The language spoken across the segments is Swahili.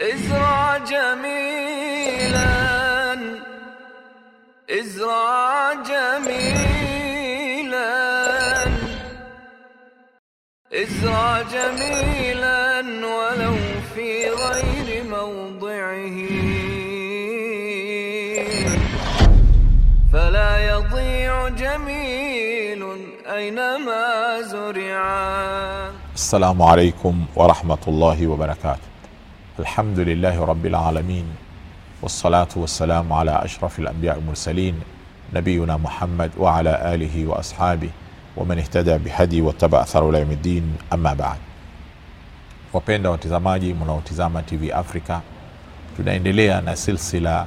ازرع جميلا. ازرع جميلا. ازرع جميلا ولو في غير موضعه. فلا يضيع جميل أينما زرعا السلام عليكم ورحمة الله وبركاته. الحمد لله رب العالمين والصلاة والسلام على أشرف الأنبياء المرسلين نبينا محمد وعلى آله وأصحابه ومن اهتدى واتبع أثر إلى يوم الدين أما بعد wapenda watazamaji mnaotizama tv africa tunaendelea na silsila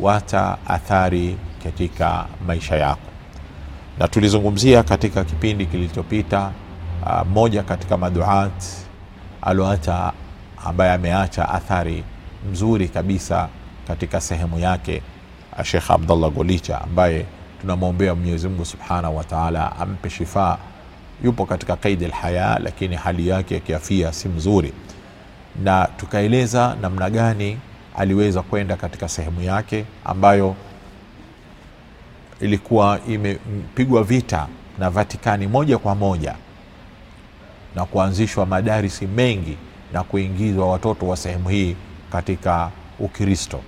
wata athari katika maisha yako na tulizungumzia katika kipindi kilichopita uh, moja katika maduat aloacha ambaye ameacha athari mzuri kabisa katika sehemu yake shekh abdallah golicha ambaye tunamwombea mwenyezi mungu subhanahu wataala ampe shifaa yupo katika kaidi lhaya lakini hali yake ya kiafia si mzuri. Na tukaeleza namna gani aliweza kwenda katika sehemu yake ambayo ilikuwa imepigwa vita na vatikani moja kwa moja na kuanzishwa madarisi mengi na kuingizwa watoto wa sehemu hii katika ukristo.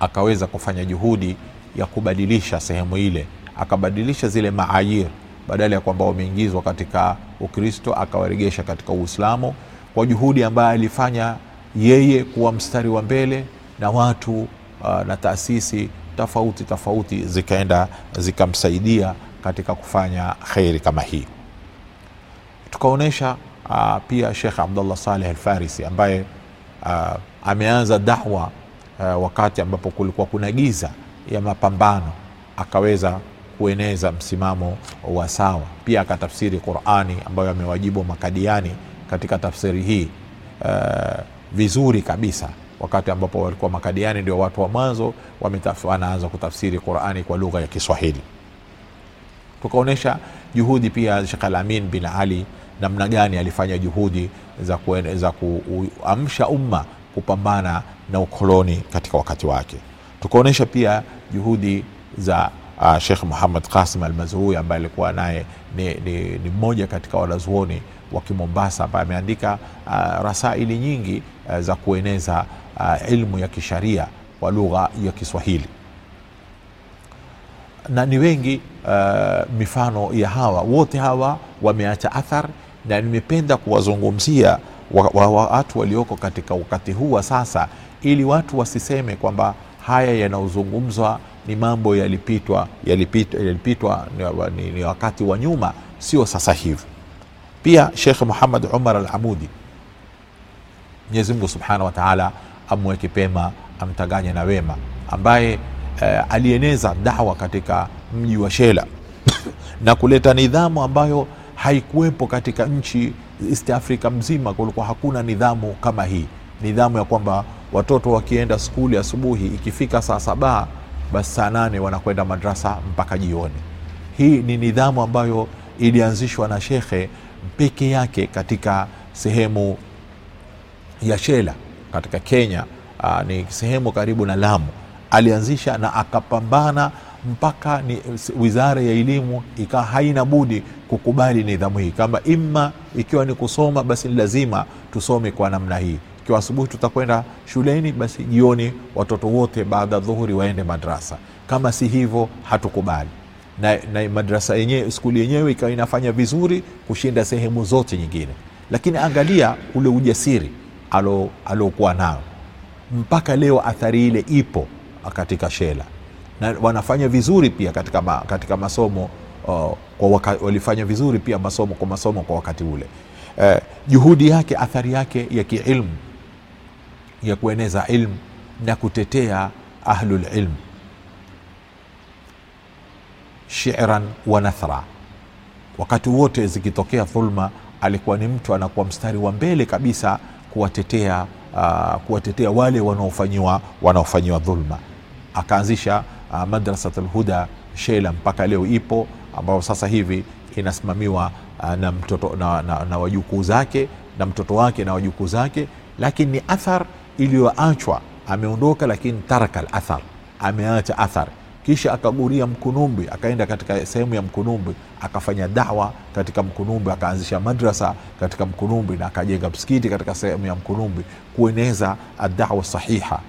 Akaweza kufanya juhudi ya kubadilisha sehemu ile akabadilisha zile maayir badala ya kwamba wameingizwa katika ukristo akawaregesha katika uislamu kwa juhudi ambayo alifanya yeye kuwa mstari wa mbele na watu uh, na taasisi tofauti tofauti zikaenda zikamsaidia katika kufanya kheri kama hii. Tukaonyesha uh, pia shekh abdullah saleh alfarisi ambaye uh, ameanza dahwa uh, wakati ambapo kulikuwa kuna giza ya mapambano akaweza kueneza msimamo wa sawa. Pia akatafsiri qurani ambayo amewajibu makadiani katika tafsiri hii uh, vizuri kabisa. Wakati ambapo walikuwa makadiani ndio watu wa mwanzo wanaanza kutafsiri qurani kwa lugha ya kiswahili tukaonyesha juhudi pia shekh alamin bin ali namna gani alifanya juhudi za, kuen, kuamsha umma kupambana na ukoloni katika wakati wake. Tukaonyesha pia juhudi za uh, shekh muhammad qasim almazrui ambaye alikuwa naye ni, ni, ni mmoja katika wanazuoni wa kimombasa ambaye ameandika uh, rasaili nyingi uh, za kueneza uh, ilmu ya kisharia kwa lugha ya kiswahili na ni wengi uh, mifano ya hawa. Wote hawa wameacha athar na nimependa kuwazungumzia watu wa, wa, wa walioko katika wakati huu wa sasa ili watu wasiseme kwamba haya yanayozungumzwa ni mambo yalipitwa yalipitwa, yalipitwa ni, ni, ni wakati wa nyuma sio sasa hivi. Pia shekh muhamad umar al amudi mwenyezi mungu wa taala amweke pema amtanganye na wema ambaye eh, alieneza dawa katika mji wa shela na kuleta nidhamu ambayo haikuwepo katika nchi east africa mzima kulikuwa hakuna nidhamu kama hii. Nidhamu ya kwamba watoto wakienda skuli asubuhi ikifika saa saba basi saa nane wanakwenda madrasa mpaka jioni. Hii ni nidhamu ambayo ilianzishwa na shekhe peke yake katika sehemu ya shela katika kenya aa, ni sehemu karibu na lamu alianzisha na akapambana mpaka ni wizara ya elimu ikawa haina budi kukubali nidhamu hii. Kama imma ikiwa ni kusoma basi lazima tusome kwa namna hii. Ikiwa asubuhi tutakwenda shuleni basi jioni watoto wote baada ya dhuhuri waende madrasa. Kama si hivyo hatukubali. Na, na madrasa yenyewe skuli yenyewe ikawa inafanya vizuri kushinda sehemu zote nyingine. Lakini angalia ule ujasiri aliokuwa nao. Mpaka leo athari ile ipo katika shela. Na wanafanya vizuri pia katika, ma, katika masomo uh, kwa waka, walifanya vizuri pia masomo kwa masomo kwa wakati ule. Uh, juhudi yake athari yake ya kiilmu ya kueneza ilmu na kutetea ahlulilm shiran wa nathra. Wakati wote zikitokea dhulma alikuwa ni mtu anakuwa mstari wa mbele kabisa kuwatetea uh, kuwatetea wale wanaofanyiwa wanaofanyiwa dhulma akaanzisha uh, madrasat lhuda shela mpaka leo ipo ambayo sasa hivi inasimamiwa uh, na mtoto na, na, na wajukuu zake na mtoto wake na wajukuu zake. Lakini ni athar iliyoachwa ameondoka lakini taraka lathar ameacha athar. Kisha akaguria mkunumbi akaenda katika sehemu ya mkunumbi akafanya dawa katika mkunumbi akaanzisha madrasa katika mkunumbi na akajenga msikiti katika sehemu ya mkunumbi kueneza adawa sahiha.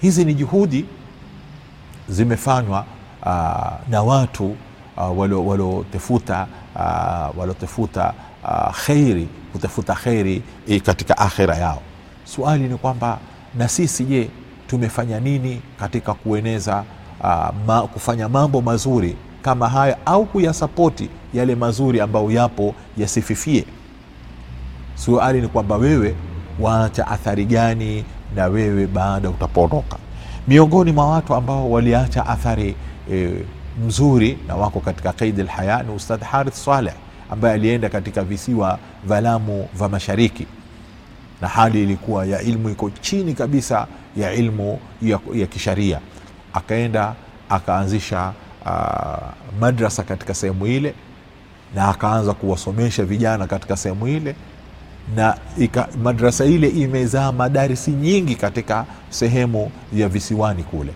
Hizi ni juhudi zimefanywa uh, na watu uh, waliotafuta uh, waliotafuta uh, kheri kutafuta kheri eh, katika akhira yao. Suali ni kwamba na sisi je tumefanya nini katika kueneza uh, ma, kufanya mambo mazuri kama haya au kuyasapoti yale mazuri ambayo yapo yasififie? Suali ni kwamba wewe waacha athari gani na wewe baada utapoondoka miongoni mwa watu ambao waliacha athari e, mzuri na wako katika qaidi lhaya ni ustadh harith saleh ambaye alienda katika visiwa vya lamu vya mashariki. Na hali ilikuwa ya ilmu iko chini kabisa ya ilmu ya, ya kisharia. Akaenda akaanzisha uh, madrasa katika sehemu ile na akaanza kuwasomesha vijana katika sehemu ile na ika, madrasa ile imezaa madarisi nyingi katika sehemu ya visiwani kule.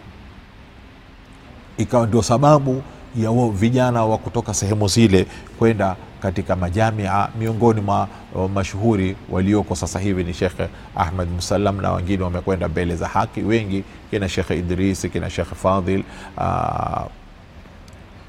Ikawa ndio sababu ya wa, vijana wa kutoka sehemu zile kwenda katika majamia miongoni mwa uh, mashuhuri walioko sasa hivi ni shekhe ahmad musalam na wengine wamekwenda mbele za haki wengi kina shekhe idris kina shekhe fadhil uh,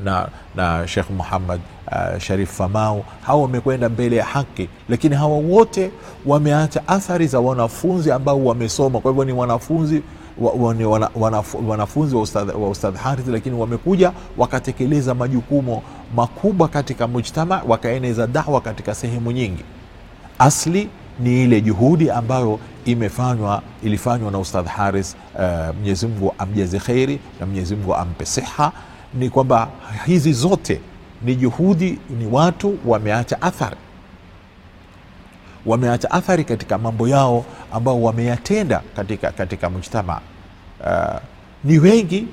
na, na shekh muhammad uh, sharif famau. Hawa wamekwenda mbele ya haki lakini hawa wote wameacha athari za wanafunzi ambao wamesoma. Kwa hivyo ni wanafunzi wa, wa, ni wana, wanaf, wanafunzi wa ustadh, wa ustadh harith lakini wamekuja wakatekeleza majukumu makubwa katika mujtama wakaeneza dawa katika sehemu nyingi. Asli ni ile juhudi ambayo imefanywa ilifanywa na ustadh haris uh, mwenyezi mungu kheri na mwenyezi mungu ampe siha ni kwamba hizi zote ni juhudi ni watu wameacha athari. Wameacha athari katika mambo yao ambao wameyatenda katika, katika mujtama uh, ni wengi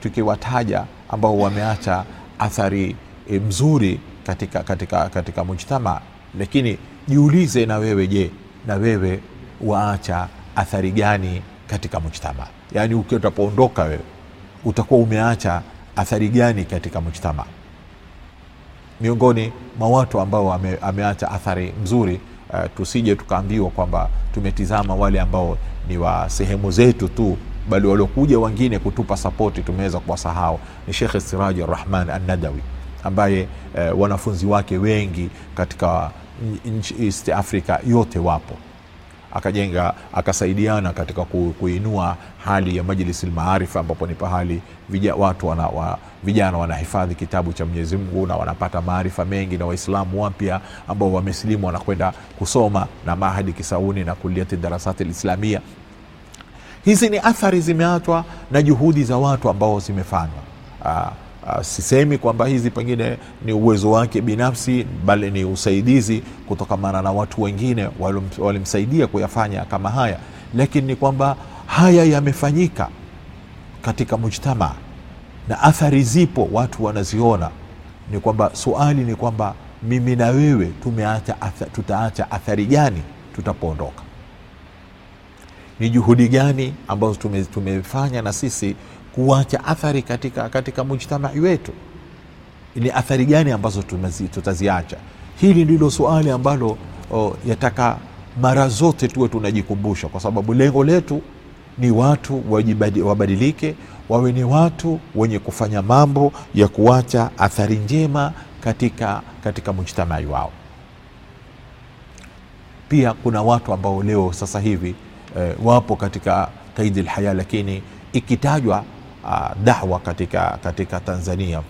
tukiwataja tuki ambao wameacha athari e, mzuri katika, katika, katika mujtamaa, lakini jiulize na wewe je na wewe waacha athari gani katika mujtamaa? yaani ukiwa utapoondoka wewe utakuwa umeacha athari gani katika mujtama miongoni mwa watu ambao ame, ameacha athari mzuri uh, tusije tukaambiwa kwamba tumetizama wale ambao ni wa sehemu zetu tu bali waliokuja wengine kutupa sapoti tumeweza kuwasahau. Ni shekhe siraji rahman annadawi ambaye uh, wanafunzi wake wengi katika nchi east africa yote wapo akajenga akasaidiana katika ku, kuinua hali ya majlisi lmaarifa ambapo ni pahali watu wana, wa, vijana wanahifadhi kitabu cha mwenyezi mungu na wanapata maarifa mengi na waislamu wapya ambao wamesilimu wanakwenda kusoma na mahadi kisauni na kuliati darasati lislamia. Hizi ni athari zimeachwa na juhudi za watu ambao zimefanywa Uh, sisemi kwamba hizi pengine ni uwezo wake binafsi bali ni usaidizi kutokamana na watu wengine walimsaidia kuyafanya kama haya. Lakini ni kwamba haya yamefanyika katika mujtama na athari zipo watu wanaziona. Ni kwamba suali ni kwamba mimi na wewe tumeacha tutaacha athari gani tutapoondoka? Ni juhudi gani ambazo tume, tumefanya na sisi kuacha athari katika, katika mujtamai wetu. Ni athari gani ambazo tumazi, tutaziacha? Hili ndilo suali ambalo oh, yataka mara zote tuwe tunajikumbusha kwa sababu lengo letu ni watu wabadilike wawe ni watu wenye kufanya mambo ya kuacha athari njema katika, katika mujtamai wao. Pia kuna watu ambao leo sasa hivi eh, wapo katika kaidi lhaya lakini ikitajwa uh, dahwa katika, katika tanzania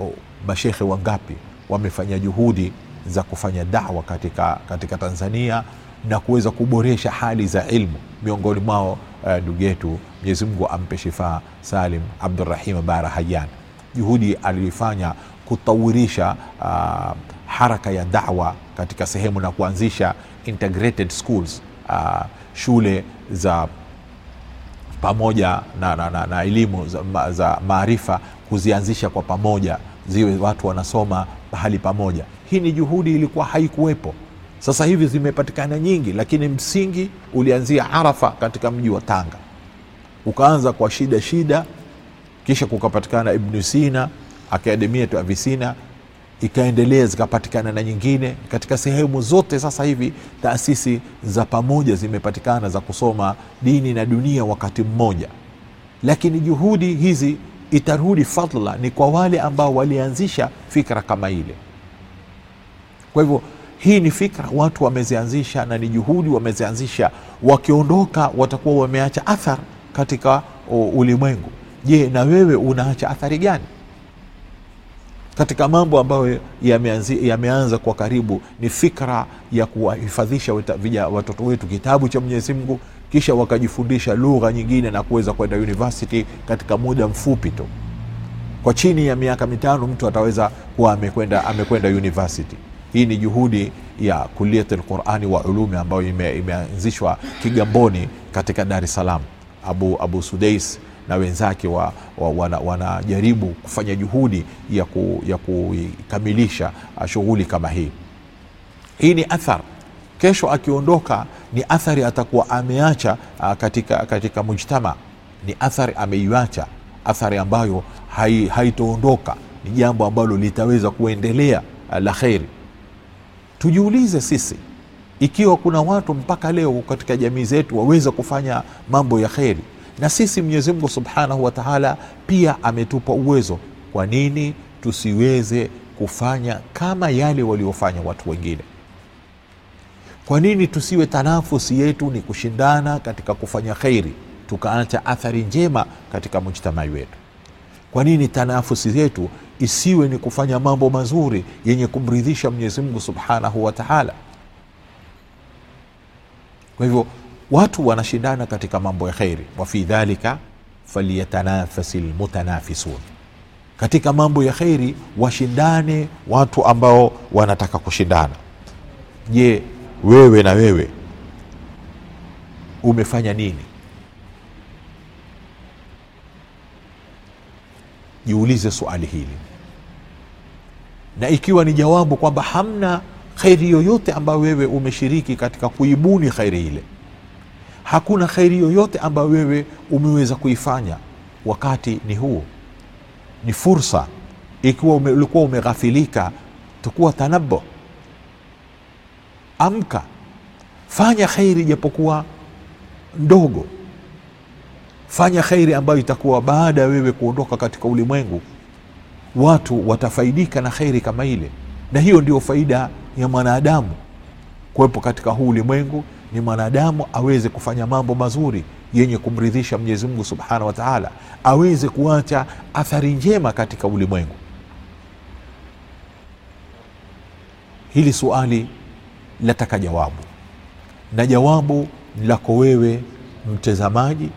oh, mashekhe wangapi wamefanya juhudi za kufanya dahwa katika, katika tanzania na kuweza kuboresha hali za ilmu? Miongoni mwao ndugu uh, yetu mwenyezi mungu ampe shifaa salim abdurahim bara hayan juhudi aliyoifanya kutawirisha uh, haraka ya dawa katika sehemu na kuanzisha integrated schools uh, shule za pamoja na, na, na, na elimu za, ma, za maarifa kuzianzisha kwa pamoja ziwe watu wanasoma pahali pamoja. Hii ni juhudi ilikuwa haikuwepo. Sasa hivi zimepatikana nyingi lakini msingi ulianzia arafa katika mji wa tanga. Ukaanza kwa shida shida kisha kukapatikana ibnu sina akademia tu avisina ikaendelea zikapatikana na nyingine. Katika sehemu zote sasa hivi taasisi za pamoja zimepatikana za kusoma dini na dunia wakati mmoja. Lakini juhudi hizi itarudi fadla ni kwa wale ambao walianzisha fikra kama ile. Kwa hivyo hii ni fikra watu wamezianzisha na ni juhudi wamezianzisha. Wakiondoka watakuwa wameacha athar katika ulimwengu. Je na wewe unaacha athari gani katika mambo ambayo yameanza kwa karibu ni fikra ya kuwahifadhisha watoto wetu kitabu cha mwenyezi mungu kisha wakajifundisha lugha nyingine na kuweza kwenda university katika muda mfupi tu. Kwa chini ya miaka mitano mtu ataweza kuwa amekwenda amekwenda university. Hii ni juhudi ya kuliat lqurani wa ulumi ambayo ime- imeanzishwa kigamboni katika dar es salaam. Abu, abu sudais na wenzake wa, wa, wana, wanajaribu kufanya juhudi ya, ku, ya kukamilisha ah, shughuli kama hii. Hii ni athar. Kesho akiondoka ni athari atakuwa ameacha uh, katika, katika mujtama. Ni athari ameiacha athari ambayo hai- haitoondoka. Ni jambo ambalo litaweza kuendelea uh, la kheri. Tujiulize sisi ikiwa kuna watu mpaka leo katika jamii zetu waweza kufanya mambo ya kheri na sisi mwenyezi mungu subhanahu wa taala pia ametupa uwezo. Kwa nini? Tusiweze kufanya kama yale waliofanya watu wengine. Kwa nini tusiwe tanafusi yetu ni kushindana katika kufanya kheri tukaacha athari njema katika mujtamai wetu? Kwa nini tanafusi yetu isiwe ni kufanya mambo mazuri yenye kumridhisha mwenyezi mungu subhanahu wa taala? Kwa hivyo watu wanashindana katika mambo ya kheri wafi dhalika falyatanafasi lmutanafisun katika mambo ya kheri washindane watu ambao wanataka kushindana. Je wewe na wewe umefanya nini? Jiulize swali hili. Na ikiwa ni jawabu kwamba hamna kheri yoyote ambayo wewe umeshiriki katika kuibuni kheri ile hakuna kheri yoyote ambayo wewe umeweza kuifanya wakati ni huo. Ni fursa. Ikiwa ume, ulikuwa umeghafilika tukuwa tanabo amka. Fanya kheri japokuwa ndogo. Fanya kheri ambayo itakuwa baada ya wewe kuondoka katika ulimwengu. Watu watafaidika na kheri kama ile. Na hiyo ndio faida ya mwanadamu kuwepo katika huu ulimwengu ni mwanadamu aweze kufanya mambo mazuri yenye kumridhisha mwenyezi mungu subhanahu wa taala aweze kuacha athari njema katika ulimwengu. Hili suali lataka jawabu. Na jawabu ni lako wewe mtazamaji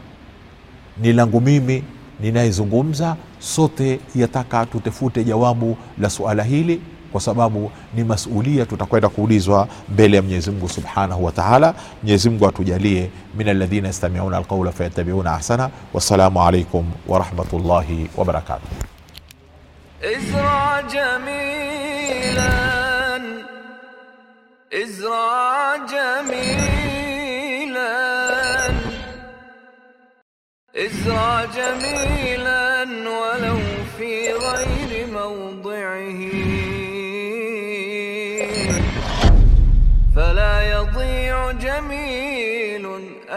ni langu mimi ninayezungumza. Sote yataka tutafute jawabu la suala hili kwa sababu ni masulia tutakwenda kuulizwa mbele ya mwenyezi mungu subhanahu wa taala mwenyezi mungu atujalie min aladhina yastamiuna alqaula fayatabiuna ahsana wassalamu alaikum warahmatullahi wabarakatuh ازرع جميلا ازرع جميلا ازرع جميلا ولو في غير موضعه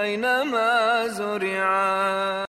أينما زرعا.